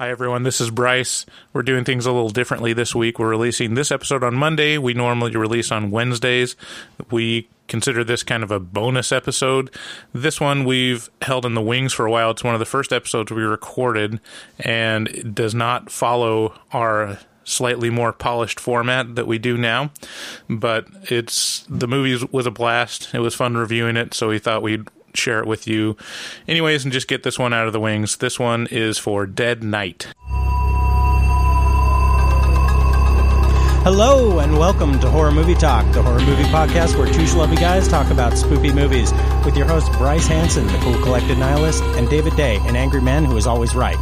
Hi, everyone. This is Bryce. We're doing things a little differently this week. We're releasing this episode on Monday. We normally release on Wednesdays. We consider this kind of a bonus episode. This one we've held in the wings for a while. It's one of the first episodes we recorded and it does not follow our slightly more polished format that we do now. But it's the movie was a blast. It was fun reviewing it, so we thought we'd share it with you. Anyways, and just get this one out of the wings. This one is for Dead Night. Hello and welcome to Horror Movie Talk, the horror movie podcast where two schlubby guys talk about spoopy movies with your hosts Bryce Hanson, the cool collected nihilist, and David Day, an angry man who is always right.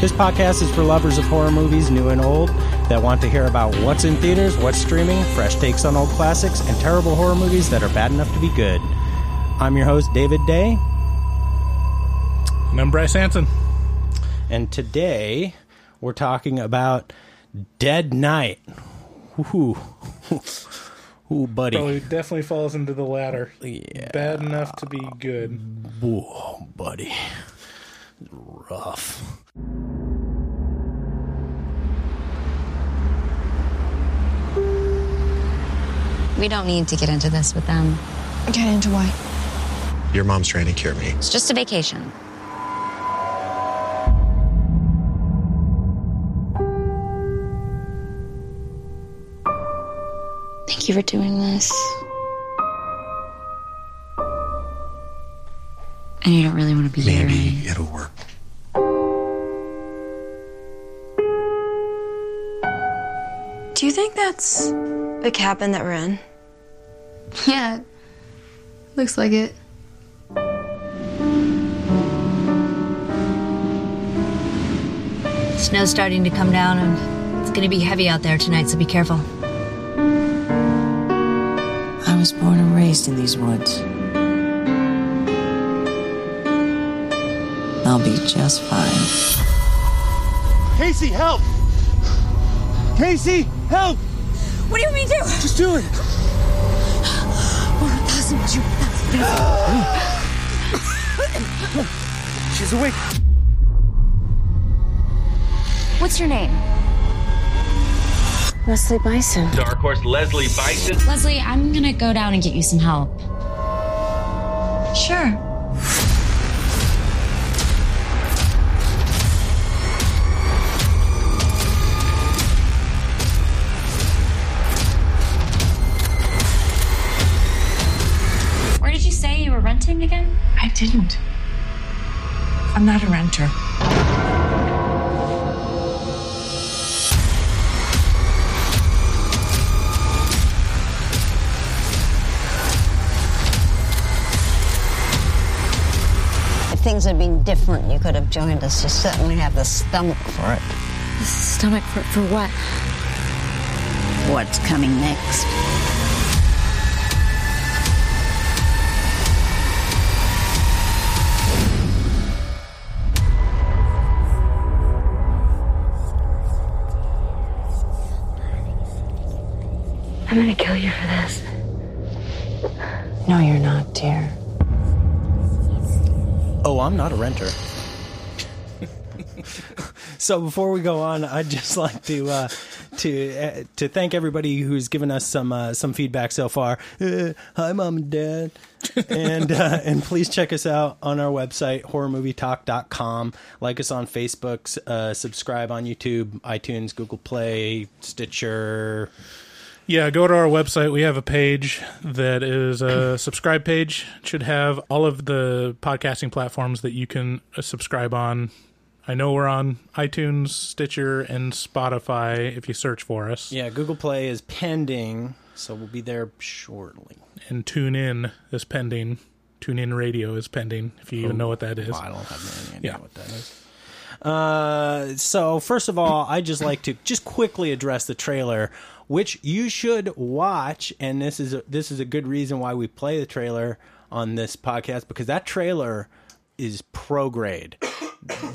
This podcast is for lovers of horror movies, new and old, that want to hear about what's in theaters, what's streaming, fresh takes on old classics, and terrible horror movies that are bad enough to be good. I'm your host, David Day, And I'm Bryce Hanson. and today we're talking about Dead Night. Ooh, Ooh buddy. Probably definitely falls into the latter. Yeah. Bad enough to be good. Whoa, buddy. Rough. We don't need to get into this with them. Get into what? Your mom's trying to cure me. It's just a vacation. Thank you for doing this. And you don't really want to be here. Maybe right? it'll work. Do you think that's the cabin that we're in? Yeah, looks like it. Snow's starting to come down and it's gonna be heavy out there tonight, so be careful. I was born and raised in these woods. I'll be just fine. Casey, help! Casey, help! What do you want me to do? Just do it! She's awake. What's your name? Leslie Bison. Dark Horse Leslie Bison. Leslie, I'm gonna go down and get you some help. Sure. Where did you say you were renting again? I didn't. I'm not a renter. Different, you could joined us. You certainly have the stomach for it. The stomach for, for what? What's coming next? I'm gonna kill you for this. No, you're not, dear. Oh, I'm not a renter. So before we go on, I'd just like to uh, to uh, to thank everybody who's given us some uh, some feedback so far. Uh, hi, mom and dad, and uh, and please check us out on our website horrormovietalk.com. Like us on Facebook, uh, subscribe on YouTube, iTunes, Google Play, Stitcher. Yeah, go to our website. We have a page that is a subscribe page. It should have all of the podcasting platforms that you can subscribe on. I know we're on iTunes, Stitcher, and Spotify if you search for us. Yeah, Google Play is pending, so we'll be there shortly. And Tune In is pending. Tune In Radio is pending, if you even know what that is. I don't have any idea Yeah. what that is. Uh, so first of all, I just like to just quickly address the trailer, which you should watch, and this is a, this is a good reason why we play the trailer on this podcast because that trailer is pro grade.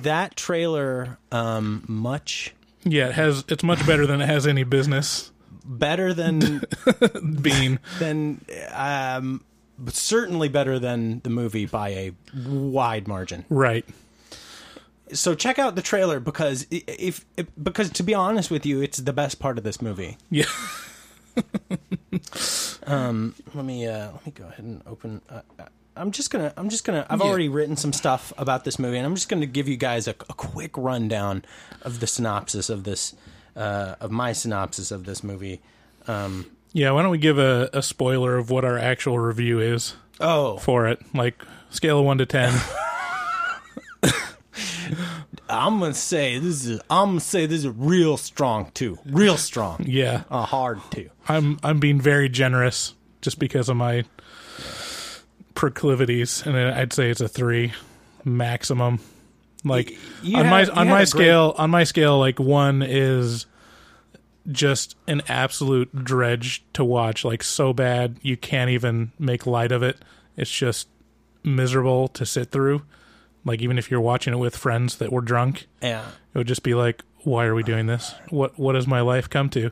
That trailer, um, much Yeah, it has. It's much better than it has any business better than being. than um, certainly better than the movie by a wide margin. Right. so check out the trailer because if, if because to be honest with you, it's the best part of this movie. Yeah. Um, let me uh, let me go ahead and open. Uh, uh, I'm just gonna I'm just gonna I've Yeah. already written some stuff about this movie, and I'm just gonna give you guys a, a quick rundown of the synopsis of this uh, of my synopsis of this movie. Um, Yeah, why don't we give a, a spoiler of what our actual review is oh, for it? Like scale of one to ten. I'm gonna say this is I'm gonna say this is real strong too, real strong, yeah. a hard two. I'm I'm being very generous just because of my proclivities, and I'd say it's a three maximum. Like you on had- my on my a great- scale, on my scale, like one is just an absolute dredge to watch. Like so bad you can't even make light of it. It's just miserable to sit through. Like even if you're watching it with friends that were drunk, Yeah, it would just be like, why are we doing this? What what has my life come to?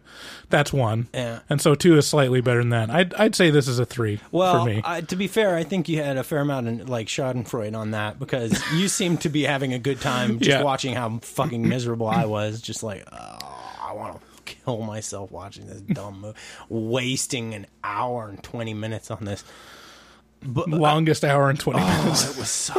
That's one. Yeah. And so two is slightly better than that. I'd I'd say this is a three Well, for me. I, to be fair, I think you had a fair amount of like Schadenfreude on that because you seem to be having a good time just Yeah. watching how fucking miserable I was. Just like, oh, I want to kill myself watching this dumb movie, wasting an hour and twenty minutes on this. But uh, Longest hour and twenty oh, minutes. it was so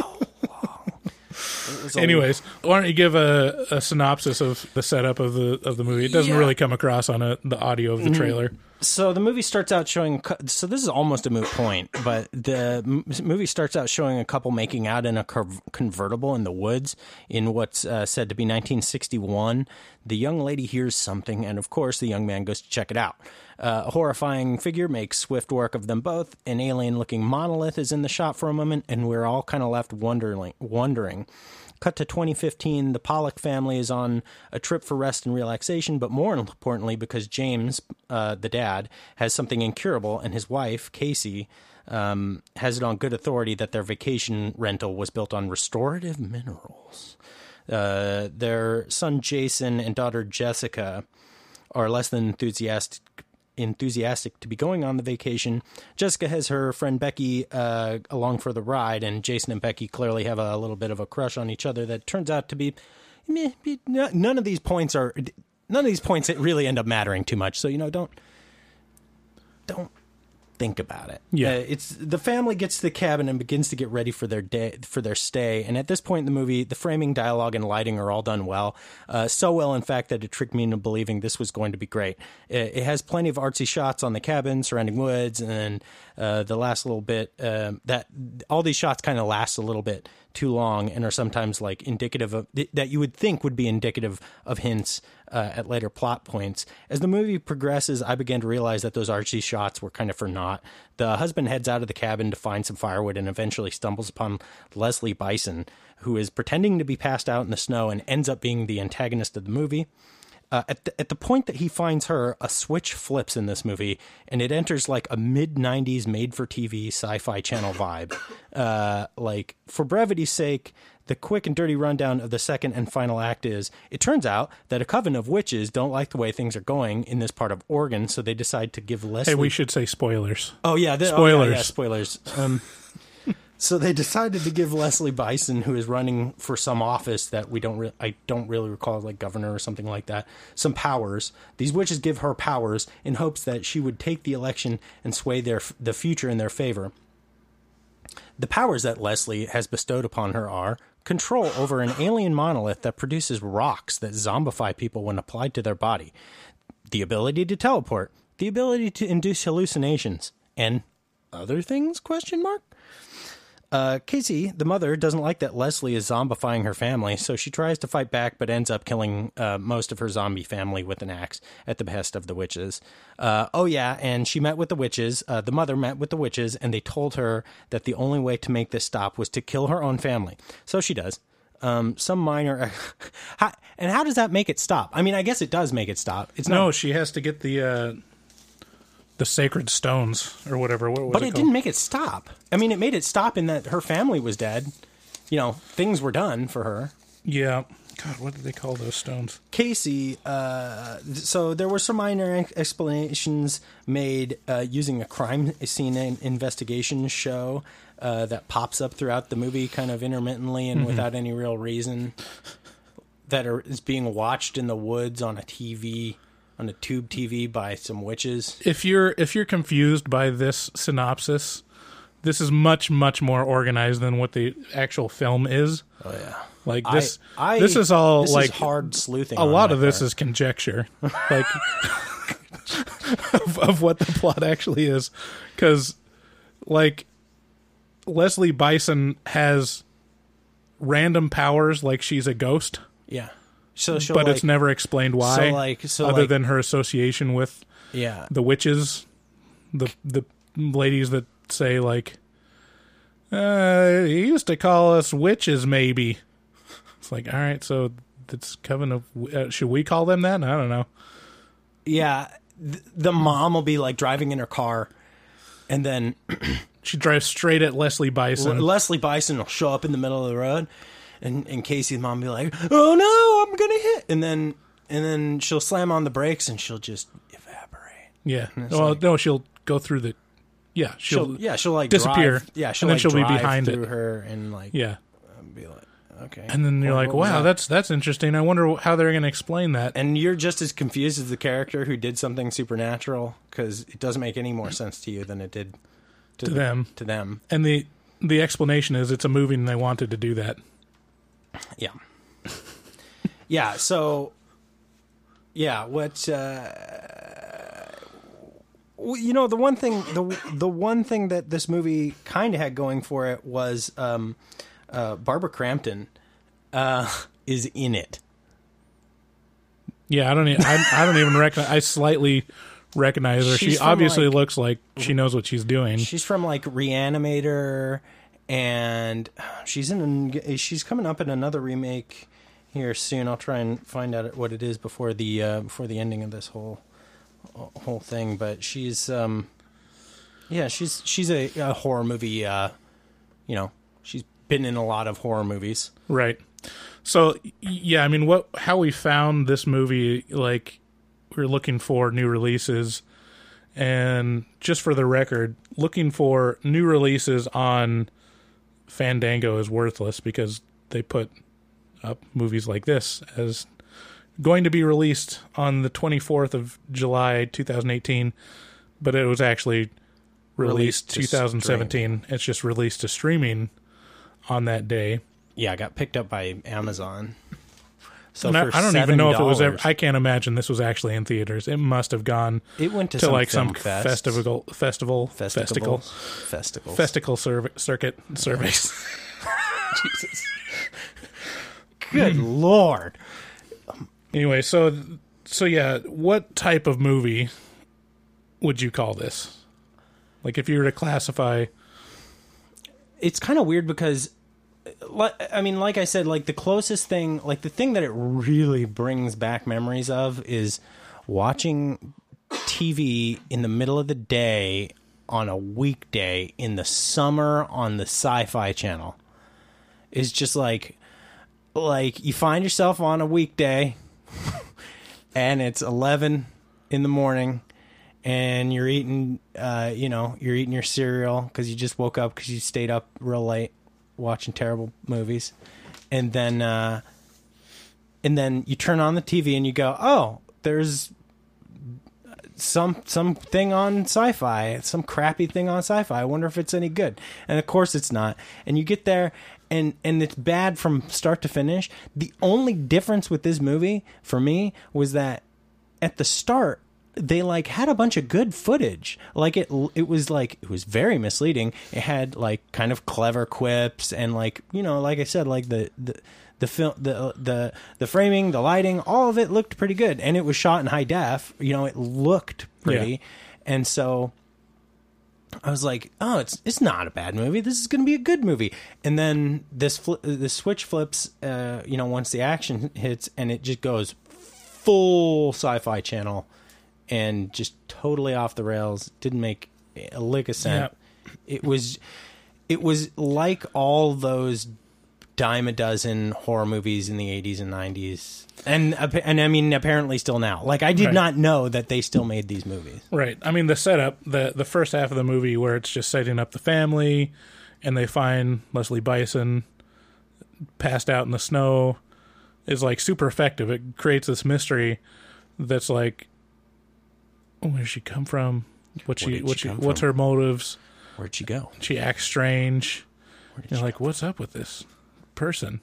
long. It was a- Anyways, why don't you give a, a synopsis of the setup of the of the movie? It doesn't Yeah. really come across on a, the audio of the trailer. So the movie starts out showing. So this is almost a moot point, but the movie starts out showing a couple making out in a convertible in the woods in what's uh, said to be 1961. The young lady hears something, and of course, the young man goes to check it out. Uh, a horrifying figure makes swift work of them both. An alien-looking monolith is in the shot for a moment, and we're all kind of left wondering. Wondering. Cut to 2015, the Pollock family is on a trip for rest and relaxation, but more importantly, because James, uh, the dad, has something incurable, and his wife, Casey, um, has it on good authority that their vacation rental was built on restorative minerals. Uh, their son Jason and daughter Jessica are less than enthusiastic enthusiastic to be going on the vacation. Jessica has her friend Becky uh, along for the ride, and Jason and Becky clearly have a little bit of a crush on each other. That turns out to be meh, none of these points are none of these points really end up mattering too much. So you know, don't don't think about it. Yeah. Uh, it's the family gets to the cabin and begins to get ready for their day for their stay. And at this point in the movie, the framing, dialogue, and lighting are all done well. Uh, so well, in fact, that it tricked me into believing this was going to be great. It, it has plenty of artsy shots on the cabin, surrounding woods, and uh, the last little bit um, that all these shots kind of last a little bit too long and are sometimes like indicative of that you would think would be indicative of hints uh, at later plot points. As the movie progresses, I began to realize that those artsy shots were kind of for naught. The husband heads out of the cabin to find some firewood and eventually stumbles upon Leslie Bison, who is pretending to be passed out in the snow and ends up being the antagonist of the movie. Uh, at, the, at the point that he finds her, a switch flips in this movie, and it enters like a mid 90s made for TV sci fi channel vibe. Uh, like, for brevity's sake, the quick and dirty rundown of the second and final act is it turns out that a coven of witches don't like the way things are going in this part of Oregon, so they decide to give Leslie. Hey, we should say spoilers. Oh yeah, the, oh, yeah, Spoilers. yeah, spoilers. Um, so they decided to give Leslie Bison, who is running for some office that we don't, re- I don't really recall, like governor or something like that, some powers. These witches give her powers in hopes that she would take the election and sway their the future in their favor. The powers that Leslie has bestowed upon her are control over an alien monolith that produces rocks that zombify people when applied to their body, the ability to teleport, the ability to induce hallucinations, and other things? Question mark. Uh, Casey, the mother, doesn't like that Leslie is zombifying her family, so she tries to fight back, but ends up killing uh, most of her zombie family with an axe at the behest of the witches. Uh, oh yeah, and she met with the witches. Uh, the mother met with the witches, and they told her that the only way to make this stop was to kill her own family. So she does. Um, some minor, and how does that make it stop? I mean, I guess it does make it stop. It's No, she has to get the uh, the sacred stones or whatever. What was but it, it didn't make it stop. I mean, it made it stop in that her family was dead. You know, things were done for her. Yeah. God, what did they call those stones? Casey, uh, so there were some minor explanations made uh, using a crime scene investigation show uh, that pops up throughout the movie, kind of intermittently and Mhm. without any real reason. That are, is being watched in the woods on a TV, on a tube TV by some witches. if you're if you're confused by this synopsis, this is much much more organized than what the actual film is. Oh yeah. Like this I- this is all this is like hard sleuthing A lot of this is conjecture. Like of, of what the plot actually is cuz like Leslie Bison has random powers like she's a ghost. Yeah. So she'll but it's never explained why. so like- so other like- than her association with Yeah. the witches, the the ladies that say like, uh, he used to call us witches. Maybe it's like, all right, so it's coven of. Uh, should we call them that? I don't know. Yeah, th- the mom will be like driving in her car, and then she drives straight at Leslie Bison. Le- Leslie Bison will show up in the middle of the road, and and Casey's mom be like, "Oh no, I'm gonna hit!" And then and then she'll slam on the brakes, and she'll just evaporate. yeah. Well, like- no, she'll go through the. Yeah, she'll, she'll, yeah she'll like disappear. drive- yeah, she'll and then like she'll be behind through it. her and like Yeah. Um, be like okay, And then you're What- like, what wow, that? that's that's interesting. I wonder how they're going to explain that. and you're just as confused as the character who did something supernatural because it doesn't make any more sense to you than it did to, to the- them. To them, And the the explanation is it's a movie and they wanted to do that. Yeah. yeah. So, yeah. What? Uh, you know, the one thing the the one thing that this movie kind of had going for it was um, uh, Barbara Crampton uh, is in it. Yeah, I don't. Even, I, I don't even recognize. I slightly recognize her. She's she obviously like- looks like she knows what she's doing. She's from like Reanimator, and she's in. She's coming up in another remake here soon. I'll try and find out what it is before the uh, before the ending of this whole whole thing. But she's um, yeah, she's she's a, a horror movie. Uh, you know, she's been in a lot of horror movies. Right. So yeah, I mean, what how we found this movie? Like, we are looking for new releases, and just for the record, looking for new releases on Fandango is worthless because they put up movies like this as going to be released on the 24th of July 2018, but it was actually Released released, to 2017. It's just released to streaming on that day. Yeah, I got picked up by Amazon. So I, I don't even know if it was ever. I can't imagine this was actually in theaters. It must have gone. It went to some like some fests. festival, festival, festival, festival survey, circuit surveys. Jesus. Good lord. anyway, so so yeah, what type of movie would you call this? Like, if you were to classify, it's kind of weird because I mean, like I said, like the closest thing, like the thing that it really brings back memories of is watching TV in the middle of the day on a weekday in the summer on the Sci-Fi Channel. Is just like, like you find yourself on a weekday, and it's eleven in the morning, and you're eating, uh, you know, you're eating your cereal because you just woke up because you stayed up real late watching terrible movies, and then, uh, and then you turn on the TV and you go, oh, there's some something on sci-fi, some crappy thing on sci-fi. I wonder if it's any good. And of course it's not. And you get there and and it's bad from start to finish. The only difference with this movie for me was that at the start they like had a bunch of good footage. Like it it was like it was very misleading. It had like kind of clever quips and like, you know, like I said like the the the film the the the framing the lighting all of it looked pretty good and it was shot in high def you know it looked pretty Yeah. and so I was like, "Oh, it's it's not a bad movie. This is going to be a good movie." And then this fli- the switch flips, uh, you know, once the action hits, and it just goes full sci-fi channel, and just totally off the rails. Didn't make a lick of sense. It was, it was like all those dime a dozen horror movies in the 80s and 90s and and I mean apparently still now like I did Right. not know that they still made these movies right? I mean, the setup, the the first half of the movie where it's just setting up the family, and they find Leslie Bison passed out in the snow is like super effective. It creates this mystery that's like, where did she come from? What she what she she what's from? her motives? Where'd she go? She acts strange. You're like, what's up with this person?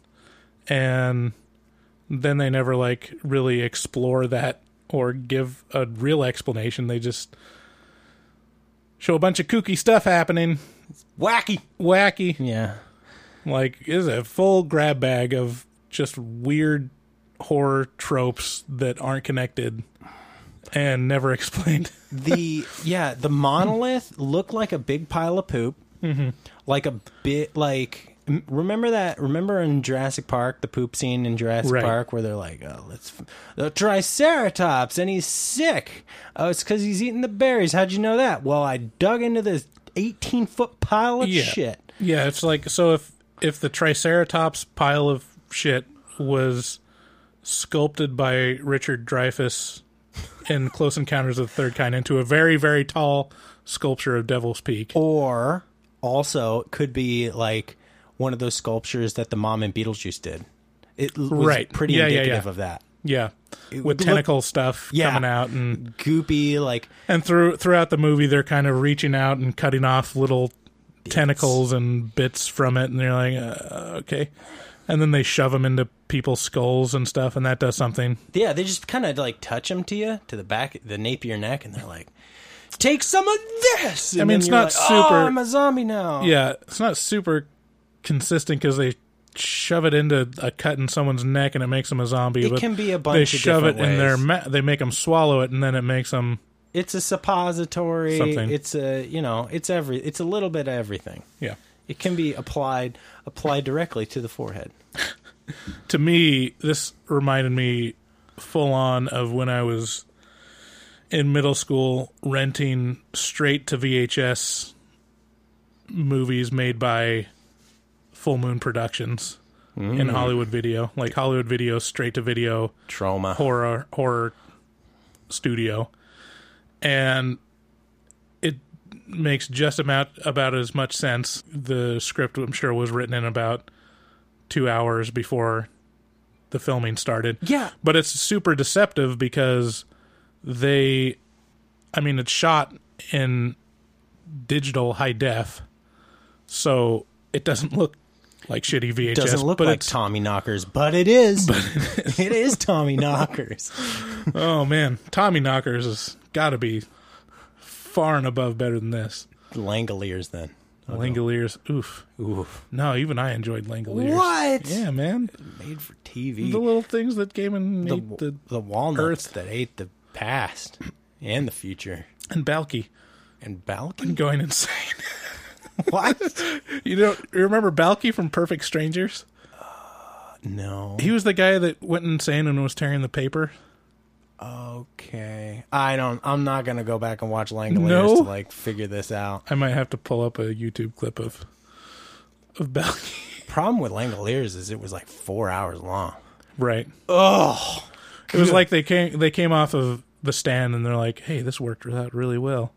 And then they never like really explore that or give a real explanation. They just show a bunch of kooky stuff happening, Wacky. wacky. Yeah. Like is a full grab bag of just weird horror tropes that aren't connected and never explained. the yeah the monolith looked like a big pile of poop Mm-hmm. like a bit like m- remember that remember in jurassic park the poop scene in jurassic Right. park where they're like oh let's f- the triceratops and he's sick oh it's because he's eating the berries how'd you know that well i dug into this 18 foot pile of yeah. shit Yeah, it's like so if if the Triceratops pile of shit was sculpted by Richard Dreyfuss in Close Encounters of the Third Kind into a very very tall sculpture of Devil's Peak. or also could be like one of those sculptures that the mom in beetlejuice did it was Right. pretty Yeah, yeah, indicative yeah. of that Yeah, It with tentacle stuff Yeah. coming out and goopy like and through throughout the movie they're kind of reaching out and cutting off little tentacles and bits from it and they're like uh, okay and then they shove them into people's skulls and stuff and that does something Yeah, they just kind of like touch them to you to the back, the nape of your neck, and they're like, "Take some of this." And I mean, it's not like, super- Oh, I'm a zombie now. yeah it's not super consistent because they shove it into a cut in someone's neck and it makes them a zombie It can be a they bunch of shove it different in their ma- they make them swallow it and then it makes them it's a suppository. Something. It's a you know, it's every. It's a little bit of everything. yeah It can be applied applied directly to the forehead. to me, this reminded me full on of when I was in middle school renting straight to VHS movies made by Full Moon Productions in mm. Hollywood Video, like Hollywood Video straight to video Troma. horror horror studio, and it makes just about about as much sense. The script, I'm sure, was written in about two hours before the filming started. Yeah. but it's super deceptive because they, I mean, it's shot in digital high def, so it doesn't look like shitty VHS. Doesn't look but like Tommyknockers, but it is. it is Tommyknockers. Oh man, Tommyknockers has got to be far and above better than this. Langoliers, then. Langoliers, oof. Oof. No, even I enjoyed Langoliers. What? Yeah, man. Made for TV. The little things that came and the, ate the, the walnuts earth. that ate the past and the future. and Balki And Balkan? going insane. What? you don't you remember Balki from Perfect Strangers? Uh, no. He was the guy that went insane and was tearing the paper. Okay. I don't. I'm not gonna go back and watch Langoliers No? to like figure this out. I might have to pull up a YouTube clip of of Balki. Problem with Langoliers is it was like four hours long. right. Oh, It was like they came they came off of the stand and they're like, "Hey, this worked out really well."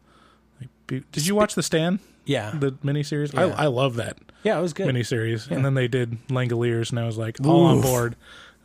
Like, be- did you watch the stand? yeah, The miniseries? Yeah. I I love that yeah. It was good. miniseries. And then they did Langoliers, and I was like, all on Oof. board.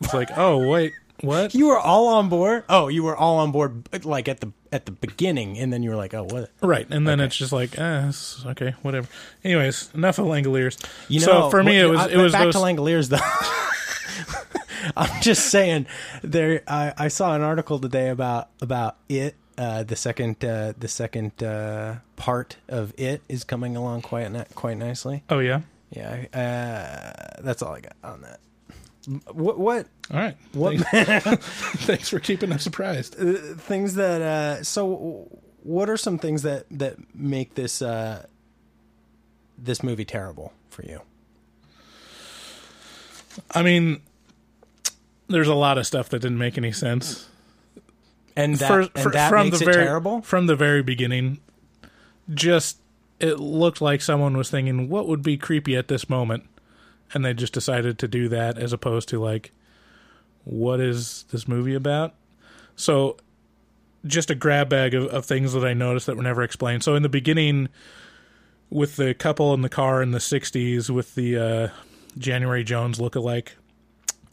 It's like, oh wait, what? You were all on board. Oh, you were all on board like at the at the beginning, and then you were like, oh, what? Right, and then Okay. it's just like, eh, okay, whatever. Anyways, enough of Langoliers. You know, so for me, it was I- it was back those, to Langoliers though. I'm just saying there. I, I saw an article today about about it. Uh, the second uh, the second uh, part of it is coming along quite ni- quite nicely. Oh yeah, Yeah, uh, that's all I got on that. What what all right. what Thanks, thanks for keeping us surprised. things that uh so what are some things that that make this uh this movie terrible for you? I mean, there's a lot of stuff that didn't make any sense. And that, For- and for- that from makes the it very terrible? from the very beginning. Just it looked like someone was thinking, "What would be creepy at this moment?" And they just decided to do that as opposed to like, "What is this movie about?" So, just a grab bag of, of things that I noticed that were never explained. So in the beginning, with the couple in the car in the '60s with the uh, January Jones lookalike.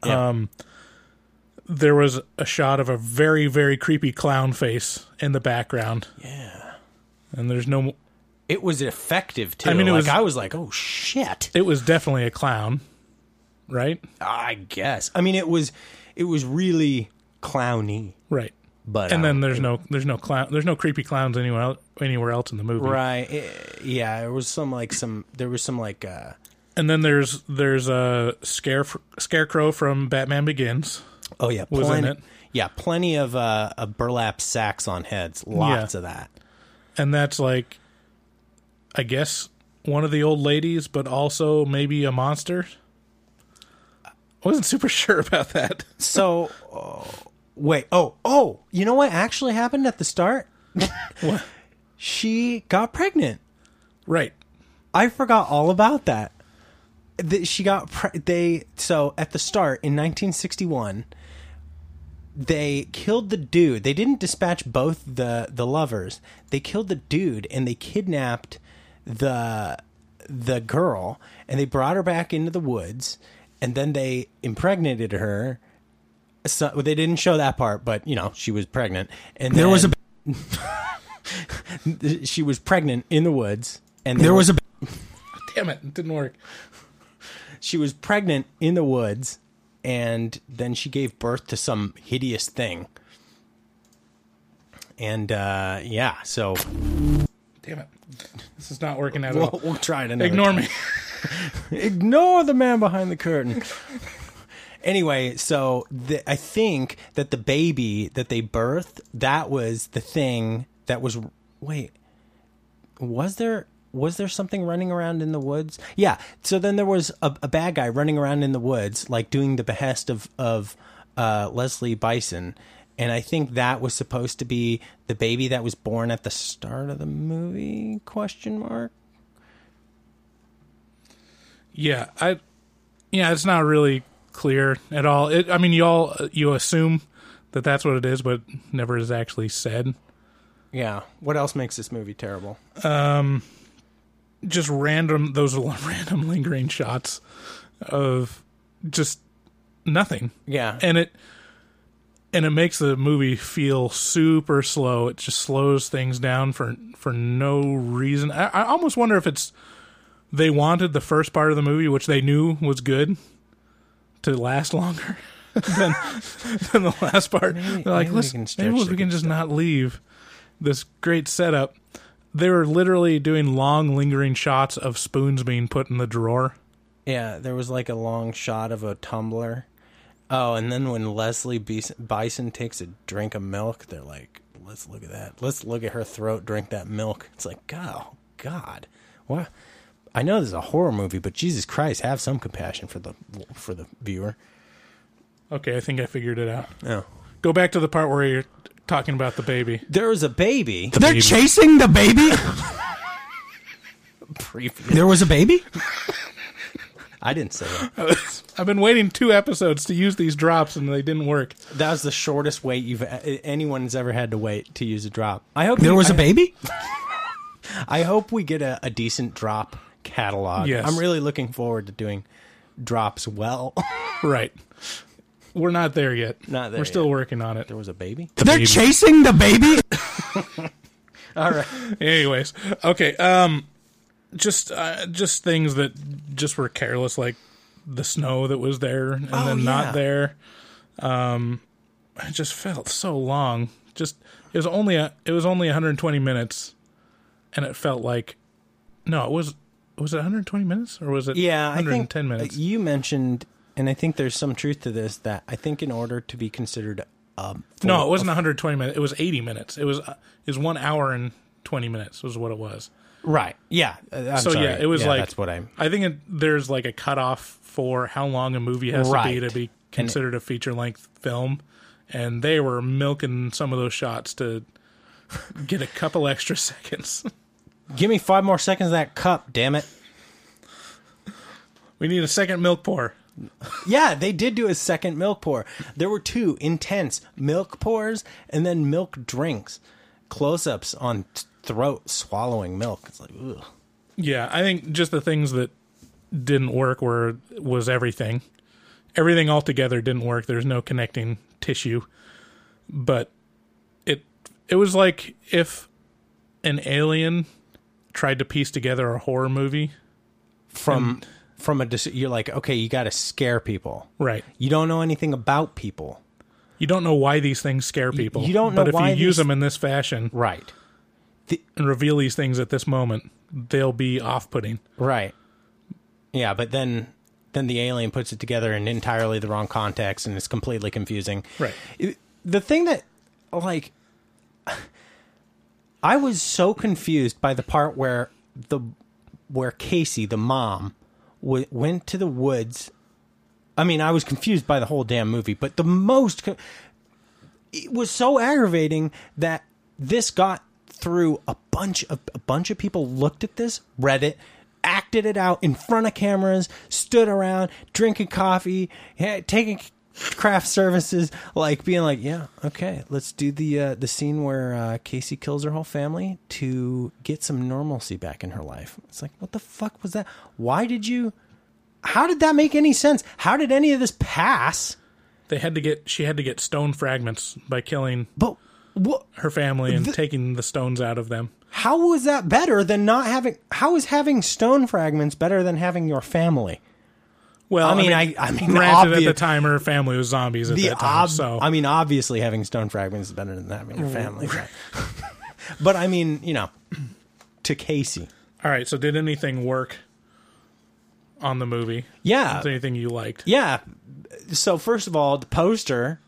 Yeah. Um, there was a shot of a very very creepy clown face in the background. Yeah. and there's no. It was effective too. I mean, it like was- I was like, oh shit. It was definitely a clown, right? I guess. I mean, it was it was really clowny, Right. but and um, then there's no there's no clown there's no creepy clowns anywhere else, anywhere else in the movie. right. eh, yeah, there was some like some there was some like uh And then there's there's a scare scarecrow from Batman Begins. oh yeah, Was in it. Yeah, plenty of uh, uh burlap sacks on heads. Lots Yeah. of that. and that's like I guess one of the old ladies, but also maybe a monster. I wasn't super sure about that. So oh, wait, oh, oh, you know what actually happened at the start? What? She got pregnant. Right. I forgot all about that. That she got pre- they so at the start in 1961 they killed the dude. They didn't dispatch both the the lovers. They killed the dude and they kidnapped the the girl and they brought her back into the woods and then they impregnated her. So they didn't show that part, but you know she was pregnant. And There was a she was pregnant in the woods, and there was a Damn it, it didn't work. she was pregnant in the woods, and then she gave birth to some hideous thing. And uh, yeah, so Damn it. This is not working out at we'll, all. we'll try it another Ignore time. me. Ignore the man behind the curtain. anyway, so the, I think that the baby that they birthed, that was the thing that was. Wait, was there was there something running around in the woods? Yeah. So then there was a, a bad guy running around in the woods, like doing the behest of of uh, Leslie Bison. And I think that was supposed to be the baby that was born at the start of the movie? Question mark. Yeah, I yeah, it's not really clear at all. It, I mean, you all you assume that that's what it is, but never is actually said. Yeah. What else makes this movie terrible? Um, just random those random lingering shots of just nothing. Yeah. and it and it makes the movie feel super slow. It just slows things down for for no reason. I, I almost wonder if it's they wanted the first part of the movie, which they knew was good, to last longer than than the last part. Maybe- They're like, maybe we let's can maybe we can just not leave this great setup. They were literally doing long, lingering shots of spoons being put in the drawer. Yeah, there was like a long shot of a tumbler. Oh, and then when Leslie Bison, Bison takes a drink of milk, they're like, "Let's look at that. Let's look at her throat drink that milk." It's like, "Oh God, what?" I know this is a horror movie, but Jesus Christ, have some compassion for the for the viewer. Okay, I think I figured it out. Oh. Go back to the part where you're talking about the baby. There was a baby. They're baby. chasing the baby. there was a baby. I didn't say that. I've been waiting two episodes to use these drops and they didn't work. That was the shortest wait you've anyone's ever had to wait to use a drop. I hope There you- was a I- baby. I hope we get a, a decent drop catalog. Yes. I'm really looking forward to doing drops well. Right. We're not there yet. Not there We're still yet. working on it. there was a baby. They're baby. chasing the baby. All right. Anyways, okay. Um, just uh, just things that just were careless, like the snow that was there and Oh, then yeah. not there. Um, it just felt so long. Just it was only a it was only 120 minutes, and it felt like no, it was was it 120 minutes or was it Yeah, I 110 think minutes? you mentioned, and I think there's some truth to this that I think in order to be considered um, No, it wasn't 120 minutes. It was 80 minutes. It was uh, it was one hour and 20 minutes was what it was. Right. Yeah. uh, I'm so sorry. yeah, it was Yeah, like that's what I'm. I think it, there's like a cutoff for how long a movie has to be to be considered a feature length film, and they were milking some of those shots to get a couple extra seconds. Give me five more seconds of that cup, damn it. we need a second milk pour. Yeah, they did do a second milk pour. There were two intense milk pours and then milk drinks, close ups on t- throat swallowing milk. It's like, ugh. Yeah, I think just the things that didn't work were was everything. Everything altogether didn't work. There's no connecting tissue. But it it was like if an alien tried to piece together a horror movie from from a you're like okay you got to scare people Right. you don't know anything about people You don't know why these things scare people. you don't know But if you use these- them in this fashion right and reveal these things at this moment, they'll be off-putting. right yeah but then then the alien puts it together in entirely the wrong context and it's completely confusing Right. It- the thing that like i was so confused by the part where the where casey the mom w- went to the woods i mean i was confused by the whole damn movie but the most co- it was so aggravating that this got through a bunch of a bunch of people looked at this read it acted it out in front of cameras stood around drinking coffee taking craft services like being like yeah okay let's do the uh, the scene where uh, casey kills her whole family to get some normalcy back in her life. It's like what the fuck was that? Why did you how did that make any sense? How did any of this pass? They had to get she had to get stone fragments by killing but what her family and The- taking the stones out of them. How was that better than not having? How is having stone fragments better than having your family? Well, I mean, I, I mean, granted, at the time, her family was zombies at the that time. ob- so I mean, obviously, having stone fragments is better than having your family. But, but I mean, you know, to Casey, all right. So did anything work on the movie? yeah, anything you liked? yeah. So first of all, the poster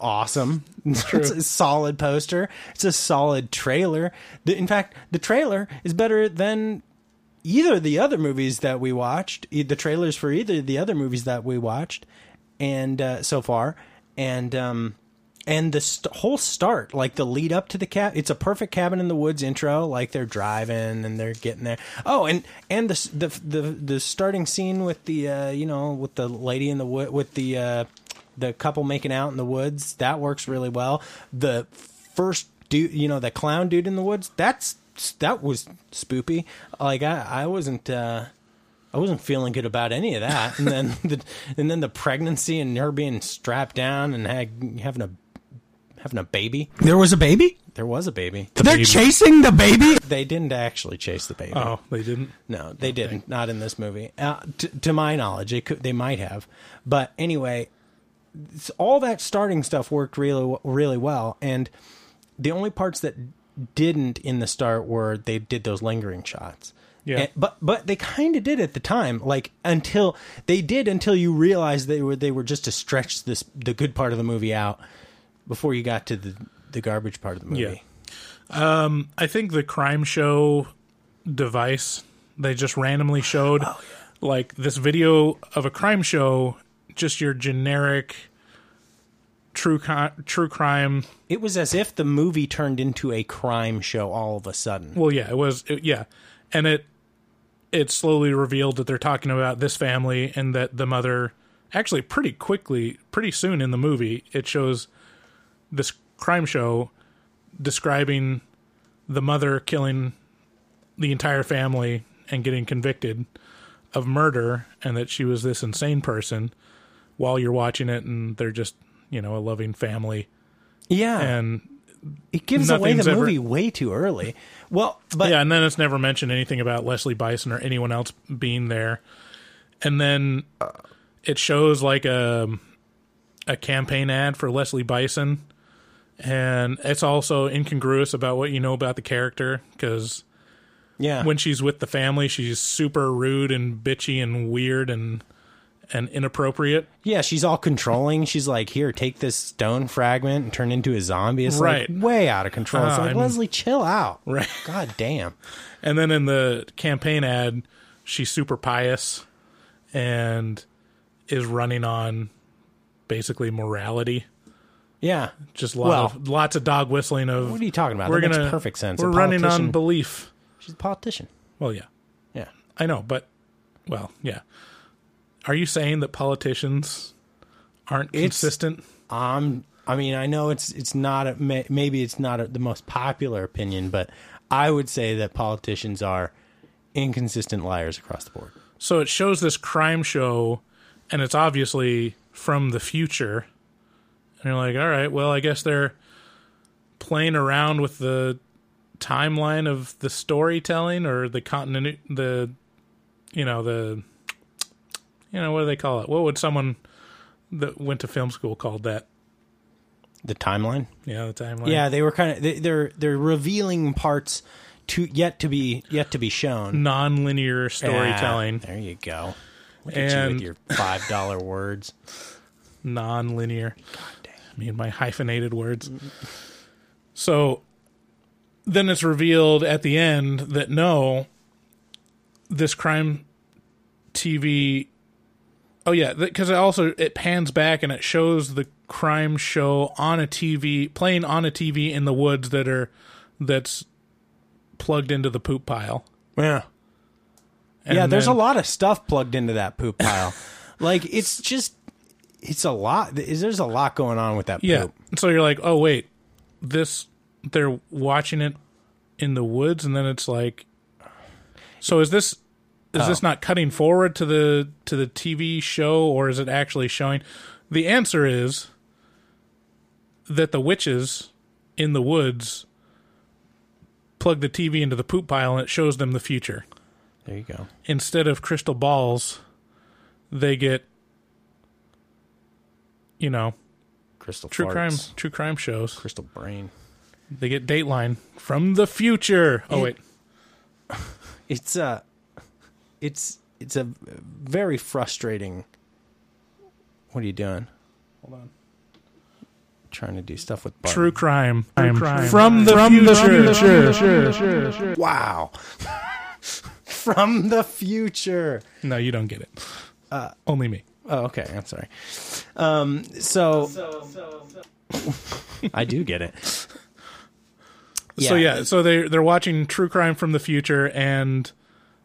awesome. It's, a solid poster. It's a solid trailer. The, in fact, the trailer is better than either the other movies that we watched. The trailers for either the other movies that we watched, and uh, so far, and um, and the st- whole start, like the lead up to the cat, it's a perfect cabin in the woods intro. Like they're driving and they're getting there. Oh, and and the the the, the starting scene with the uh, you know with the lady in the wood with the uh, the couple making out in the woods that works really well. The first dude, you know, the clown dude in the woods, that's that was spoopy. Like I I wasn't. Uh, I wasn't feeling good about any of that, and then the and then the pregnancy and her being strapped down and had, having a having a baby. There was a baby? There was a baby. They're baby. chasing the baby? They didn't actually chase the baby. Oh, they didn't. No, they didn't. Not in this movie. Uh, t- to my knowledge, they could. They might have. But anyway, it's- all that starting stuff worked really, really well. And the only parts that didn't in the start were they did those lingering shots. Yeah. And- but but they kind of did at the time, like until they did until you realized they were they were just to stretch this the good part of the movie out before you got to the the garbage part of the movie. Yeah. Um, I think the crime show device they just randomly showed, Oh, like this video of a crime show, just your generic true true crime. It was as if the movie turned into a crime show all of a sudden. Well, yeah, it was. It, yeah, and it it slowly revealed that they're talking about this family and that the mother actually pretty quickly, pretty soon in the movie, it shows this crime show describing the mother killing the entire family and getting convicted of murder and that she was this insane person while you're watching it and they're just, you know, a loving family Yeah, and it gives away the ever- movie way too early. Well, but yeah, and then it's never mentioned anything about Leslie Bison or anyone else being there. And then it shows like a a campaign ad for Leslie Bison, and it's also incongruous about what you know about the character because yeah, when she's with the family, she's super rude and bitchy and weird and and inappropriate. yeah, she's all controlling. She's like, "Here, take this stone fragment and turn into a zombie." It's Right. like way out of control. it's Ah, like and- Leslie, chill out. Right. God damn. And then in the campaign ad, she's super pious and is running on basically morality. Yeah. Just lot Well- of lots of dog whistling of What are you talking about? We're That makes gonna perfect sense. We're running on belief. She's a politician. Well, yeah, Yeah. I know, but well, yeah. Are you saying that politicians aren't It's- consistent? Um, I mean, I know it's it's not a, maybe it's not a, the most popular opinion, but I would say that politicians are inconsistent liars across the board. So it shows this crime show, and it's obviously from the future. And you're like, all right, well, I guess they're playing around with the timeline of the storytelling or the continent, the, you know, the, you know, what do they call it? What would someone that went to film school called that? The timeline. Yeah, the timeline. Yeah, they were kind of they, they're they're revealing parts to yet to be yet to be shown. non-linear storytelling, Ah, there you go. Look at you with your five dollar words. non-linear. I mean, my hyphenated words. So then it's revealed at the end that no, this crime TV. Oh yeah, because it also it pans back and it shows the crime show on a TV playing on a TV in the woods that are that's plugged into the poop pile. Yeah. And yeah, there's a lot of stuff plugged into that poop pile. like it's just it's a lot. There's a lot going on with that poop. Yeah. So you're like, oh wait, this they're watching it in the woods, and then it's like, so is this is this Oh. not cutting forward to the to the TV show, or is it actually showing? The answer is that the witches in the woods plug the TV into the poop pile, and it shows them the future. There you go. Instead of crystal balls, they get, you know, Crystal true farts. crime true crime shows. Crystal brain. They get Dateline from the future. Oh It- wait, It's a it's it's a very frustrating. What are you doing? hold on. Trying to do stuff with buttons. True crime. True crime. from the From the future. Wow. From the future. No, you don't get it. Uh, Only me. Oh, okay. I'm sorry. Um, so, I do get it. So yeah, so they they're watching true crime from the future, and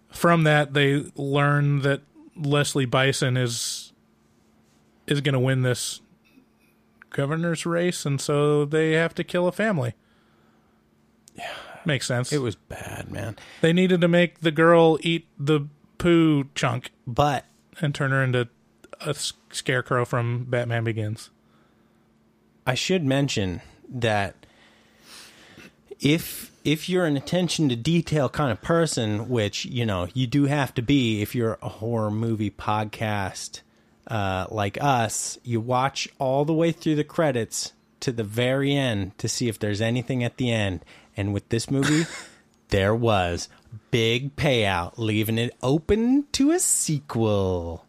from that they learn that Leslie Bison is is going to win this governor's race, and so they have to kill a family. Yeah, makes sense. It was bad, man. They needed to make the girl eat the poo chunk, but and turn her into a scarecrow from Batman Begins. I should mention that if if you're an attention to detail kind of person, which you know you do have to be if you're a horror movie podcast uh, like us, you watch all the way through the credits to the very end to see if there's anything at the end. And with this movie, there was big payout, leaving it open to a sequel.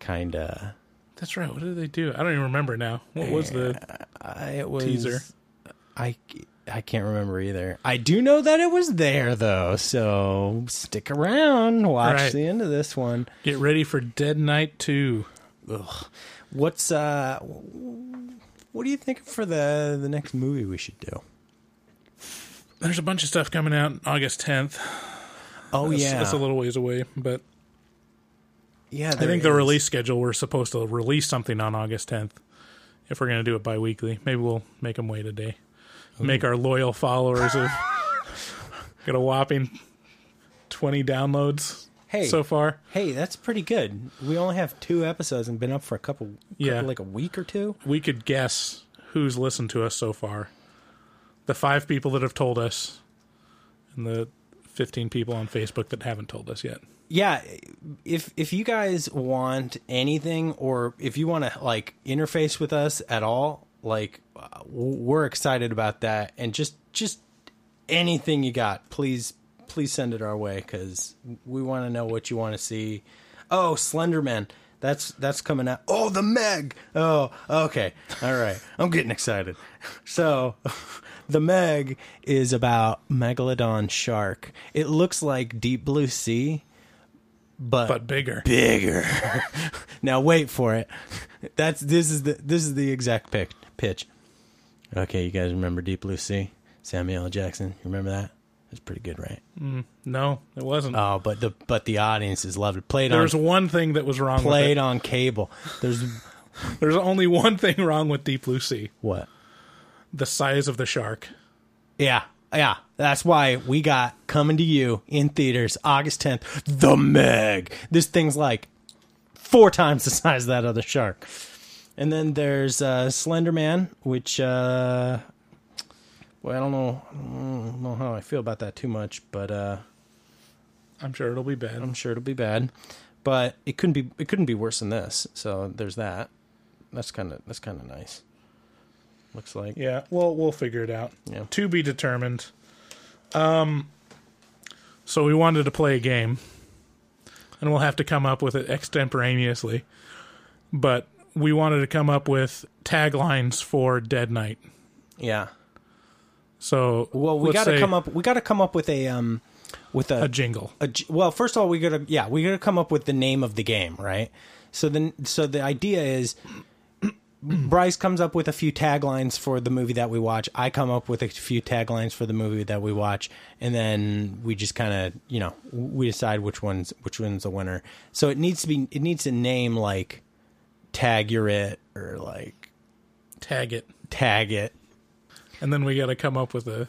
Kinda. That's right. What did they do? I don't even remember now. What was the Uh, it was teaser? I I can't remember either. I do know that it was there though, so stick around, watch Right. the end of this one. Get ready for Dead Night 2. Ugh. What's uh what do you think for the the next movie we should do? There's a bunch of stuff coming out August 10th. Oh That's- yeah. That's a little ways away, but yeah, I think the release schedule we're supposed to release something on August 10th. If we're going to do it bi-weekly, maybe we'll make them wait a day. Make our loyal followers of get a whopping 20 downloads Hey. so far. Hey, that's pretty good. We only have two episodes and been up for a couple, Yeah. like a week or two. We could guess who's listened to us so far. The 5 people that have told us and the 15 people on Facebook that haven't told us yet. yeah if if you guys want anything or if you want to like interface with us at all like uh, we're excited about that. And just just anything you got please please send it our way because we want to know what you want to see. Oh slenderman that's that's coming out. Oh the meg. Oh okay. All right. I'm getting excited. So the meg is about megalodon shark. It looks like deep blue sea but But bigger. bigger. now wait for it. That's this is the this is the exact pick, pitch. Okay, you guys remember Deep Blue Sea? Samuel L. Jackson. You remember that? It's pretty good, right? Mm, no, it wasn't. Oh, but the but the audiences loved it. Played There's on one thing that was wrong played with it. on cable. There's There's only one thing wrong with Deep Blue Sea. what? The size of the shark. Yeah. Yeah, that's why we got coming to you in theaters August 10th, The Meg. This thing's like four times the size of that other shark. And then there's uh, Slender Man, which, uh, well, I don't know, I don't know how I feel about that too much, but uh, I'm sure it'll be bad. I'm sure it'll be bad. But it couldn't be it couldn't be worse than this. So there's that. That's kind of that's kind of nice. Looks like Yeah, well, we'll figure it out. Yeah. To be determined. Um, so we wanted to play a game, and we'll have to come up with it extemporaneously. But we wanted to come up with taglines for Dead Night. yeah. So Well, we got to come up. We got to come up with a um, with a, a jingle. a well. First of all, we got to yeah, we got to come up with the name of the game, right? So then, so the idea is, Bryce comes up with a few taglines for the movie that we watch. I come up with a few taglines for the movie that we watch, and then we just kind of you know we decide which one's which one's the winner. So it needs to be it needs to name like tag your it or like Tag it, tag it. and then we got to come up with a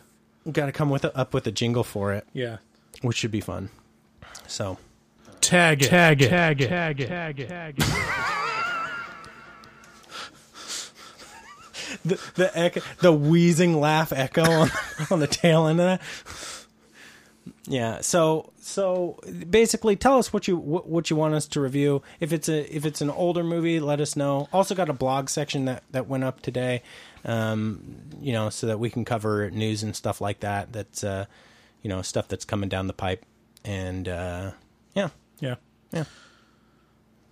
Got to come with a, up with a jingle for it, yeah. which should be fun. So Tag it, tag it, tag it, tag it, tag it, tag it. the the echo, the wheezing laugh echo on, on the tail end of that. Yeah. So so basically, tell us what you what, what you want us to review. If it's a if it's an older movie, let us know. Also, got a blog section that that went up today. Um, you know, so that we can cover news and stuff like that. That's uh, you know, stuff that's coming down the pipe. And uh, yeah, Yeah. Yeah.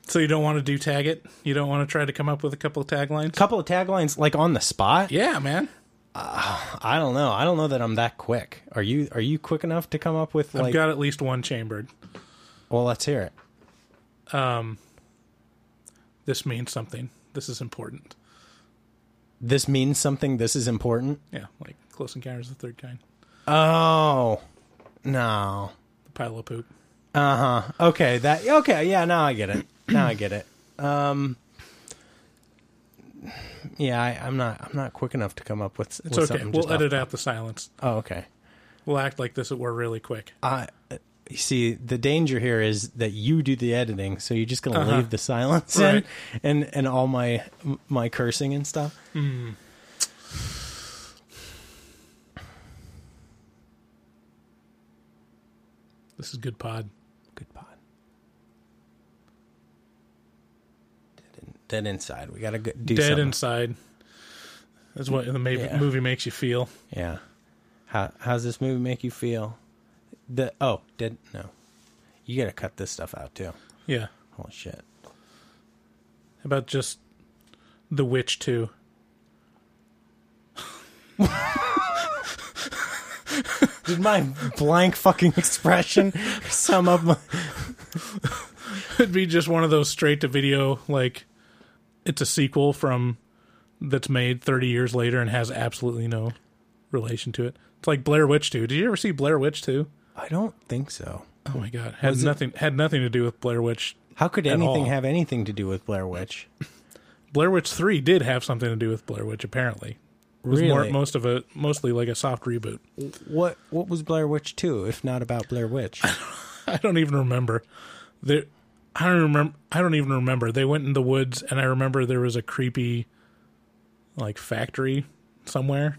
So you don't want to do tag it? You don't want to try to come up with a couple of taglines? A couple of taglines like on the spot. Yeah, man. I don't know. I don't know that I'm that quick. Are you? Are you quick enough to come up with like? I've got at least one chambered. well, let's hear it. Um, this means something. This is important. This means something. This is important. Yeah, like Close Encounters of the Third Kind. Oh no. The pile of poop. Uh huh. Okay. That. Okay. Yeah. Now I get it. Now I get it. Um. Yeah, I, I'm not. I'm not quick enough to come up with. It's with okay. something We'll edit out the silence. Oh, okay. We'll act like this. We're really quick. I you see the danger here is that you do the editing, so you're just gonna Uh-huh. leave the silence Right. in, and and all my my cursing and stuff. This is good pod. Good pod. Dead, inside. We gotta go, do Dead something. inside. That's what the ma- Yeah. movie makes you feel. Yeah. How how's this movie make you feel? The oh dead no. You gotta cut this stuff out too. Yeah. Holy shit. How about just The Witch too. Did my blank fucking expression sum up my It'd be just one of those straight to video, like it's a sequel from that's made 30 years later and has absolutely no relation to it. It's like Blair Witch 2. Did you ever see Blair Witch 2? I don't think so. Oh my god, had Was it- nothing had nothing to do with Blair Witch. How could anything all. have anything to do with Blair Witch? Blair Witch 3 did have something to do with Blair Witch apparently. It was more Really? most of it mostly like a soft reboot. What what was Blair Witch 2 if not about Blair Witch? I don't even remember. There I don't remember I don't even remember. They went in the woods and I remember there was a creepy like factory somewhere.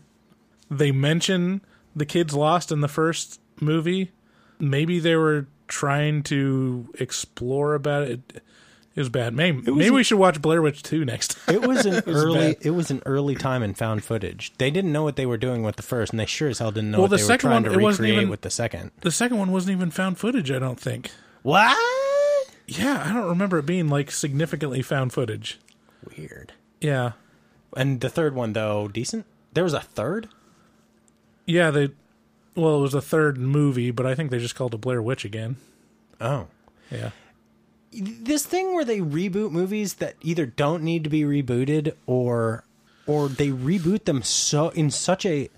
They mention the kids lost in the first movie. Maybe they were trying to explore about it. It was bad. Maybe, was maybe we should watch Blair Witch 2 next time. It was an was early bad. it was an early time in found footage. They didn't know what they were doing with the first and they sure as hell didn't know Well, what the they were second trying one, to recreate even- with the second. The second one wasn't even found footage, I don't think. What? Yeah, I don't remember it being like significantly found footage. Weird. Yeah. And the third one though, decent? There was a third? Yeah, they. Well, it was a third movie, but I think they just called it Blair Witch again. Oh. Yeah. this thing where they reboot movies that either don't need to be rebooted or or they reboot them so in such a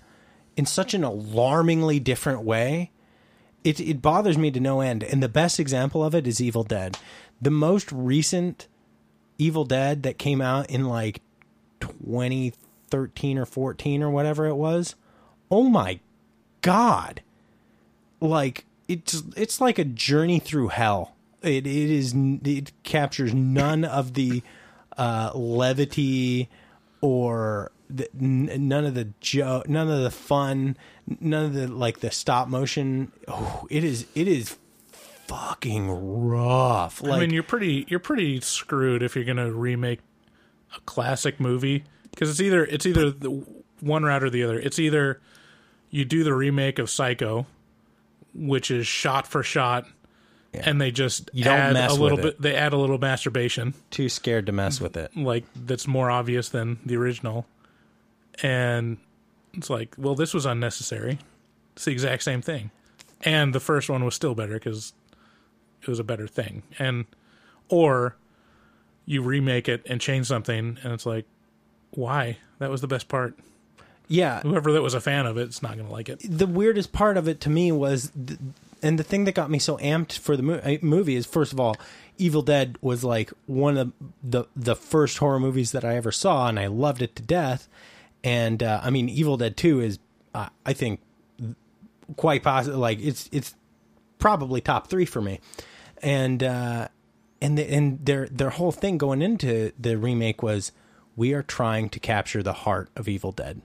in such an alarmingly different way it it bothers me to no end. And the best example of it is Evil Dead. The most recent Evil Dead that came out in like 2013 or 14 or whatever it was oh my God, like it's it's like a journey through hell. It it is it captures none of the uh, levity or the, n- none of the jo- none of the fun, none of the like the stop motion. Oh, it is it is fucking rough. Like I mean, you're pretty you're pretty screwed if you're gonna remake a classic movie because it's either it's either the one route or the other. It's either you do the remake of Psycho, which is shot for shot, and they just You don't add mess a little with it. bit. They add a little masturbation, too scared to mess with it. like that's more obvious than the original, and it's like, well, this was unnecessary. It's the exact same thing, and the first one was still better because it was a better thing, and or you remake it and change something, and it's like, why? That was the best part. Yeah, Whoever that was a fan of it, it's not going to like it. the weirdest part of it to me was, th- and the thing that got me so amped for the mo- uh, movie is, first of all, Evil Dead was like one of the the first horror movies that I ever saw, and I loved it to death. And uh, I mean, Evil Dead Two is, uh, I think, quite possible. Like it's it's probably top three for me. And uh, and the, and their their whole thing going into the remake was, we are trying to capture the heart of Evil Dead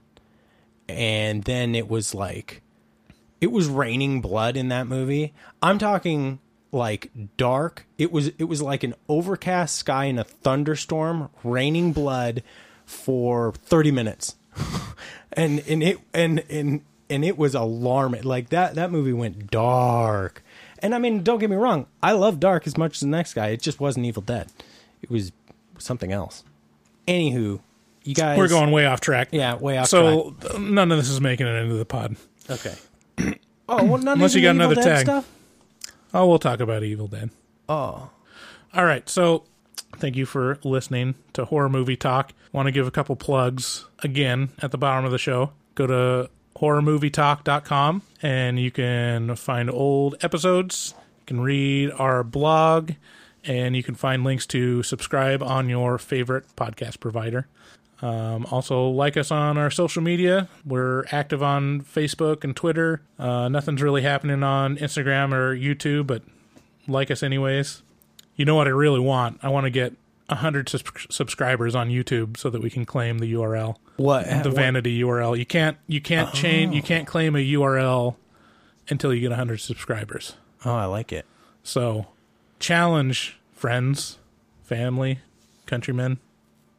and then it was like it was raining blood in that movie i'm talking like dark it was it was like an overcast sky in a thunderstorm raining blood for 30 minutes and and it and and and it was alarming like that that movie went dark and i mean don't get me wrong i love dark as much as the next guy it just wasn't evil dead it was something else anywho you guys We're going way off track. yeah way off So uh, none of this is making it into the pod. Okay. oh, well, none Unless you got Evil another Dead tag. stuff. Oh, we'll talk about Evil Dead. Oh, All right. So thank you for listening to Horror Movie Talk. Want to give a couple plugs again at the bottom of the show. Go to horrormovietalk.com and you can find old episodes. You can read our blog and you can find links to subscribe on your favorite podcast provider. Um, also, like us on our social media. We're active on Facebook and Twitter. Uh, nothing's really happening on Instagram or YouTube, but like us anyways. You know what I really want? I want to get 100 sus- subscribers on YouTube so that we can claim the URL. what? The what- vanity URL. You can't you can't change you oh. can't claim a URL until you get 100 subscribers. Oh, I like it. So, challenge friends, family, countrymen,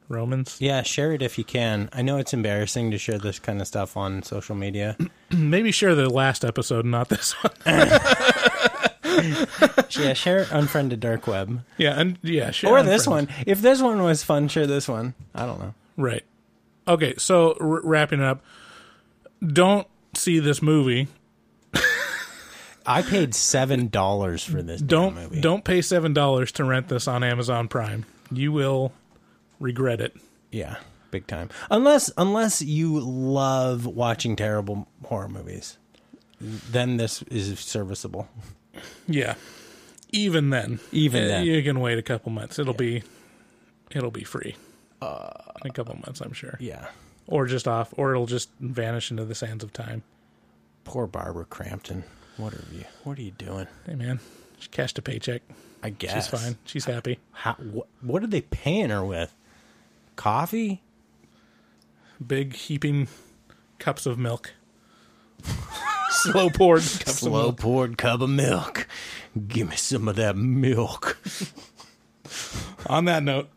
Romans. Yeah, share it if you can. I know it's embarrassing to share this kind of stuff on social media. Maybe share the last episode, not this one. yeah, share unfriended dark web yeah, and yeah, share or this one. If this one was fun, share this one. I don't know. Right. Okay, so r- wrapping it up. Don't see this movie. I paid seven dollars for this. Don't movie. don't pay seven dollars to rent this on Amazon Prime. You will regret it. Yeah, big time. Unless unless you love watching terrible horror movies, then this is serviceable. Yeah. Even then, Even uh, then. you can wait a couple months. It'll be it'll be free. in a couple months, I'm sure. Yeah. Or just off, or it'll just vanish into the sands of time. Poor Barbara Crampton. What are you? What are you doing? Hey man, she cashed a paycheck. I guess She's fine. She's happy. How, what, what are they paying her with? Coffee? Big heaping cups of milk. Slow poured cups of Slow poured cup of milk. Give me some of that milk. On that note,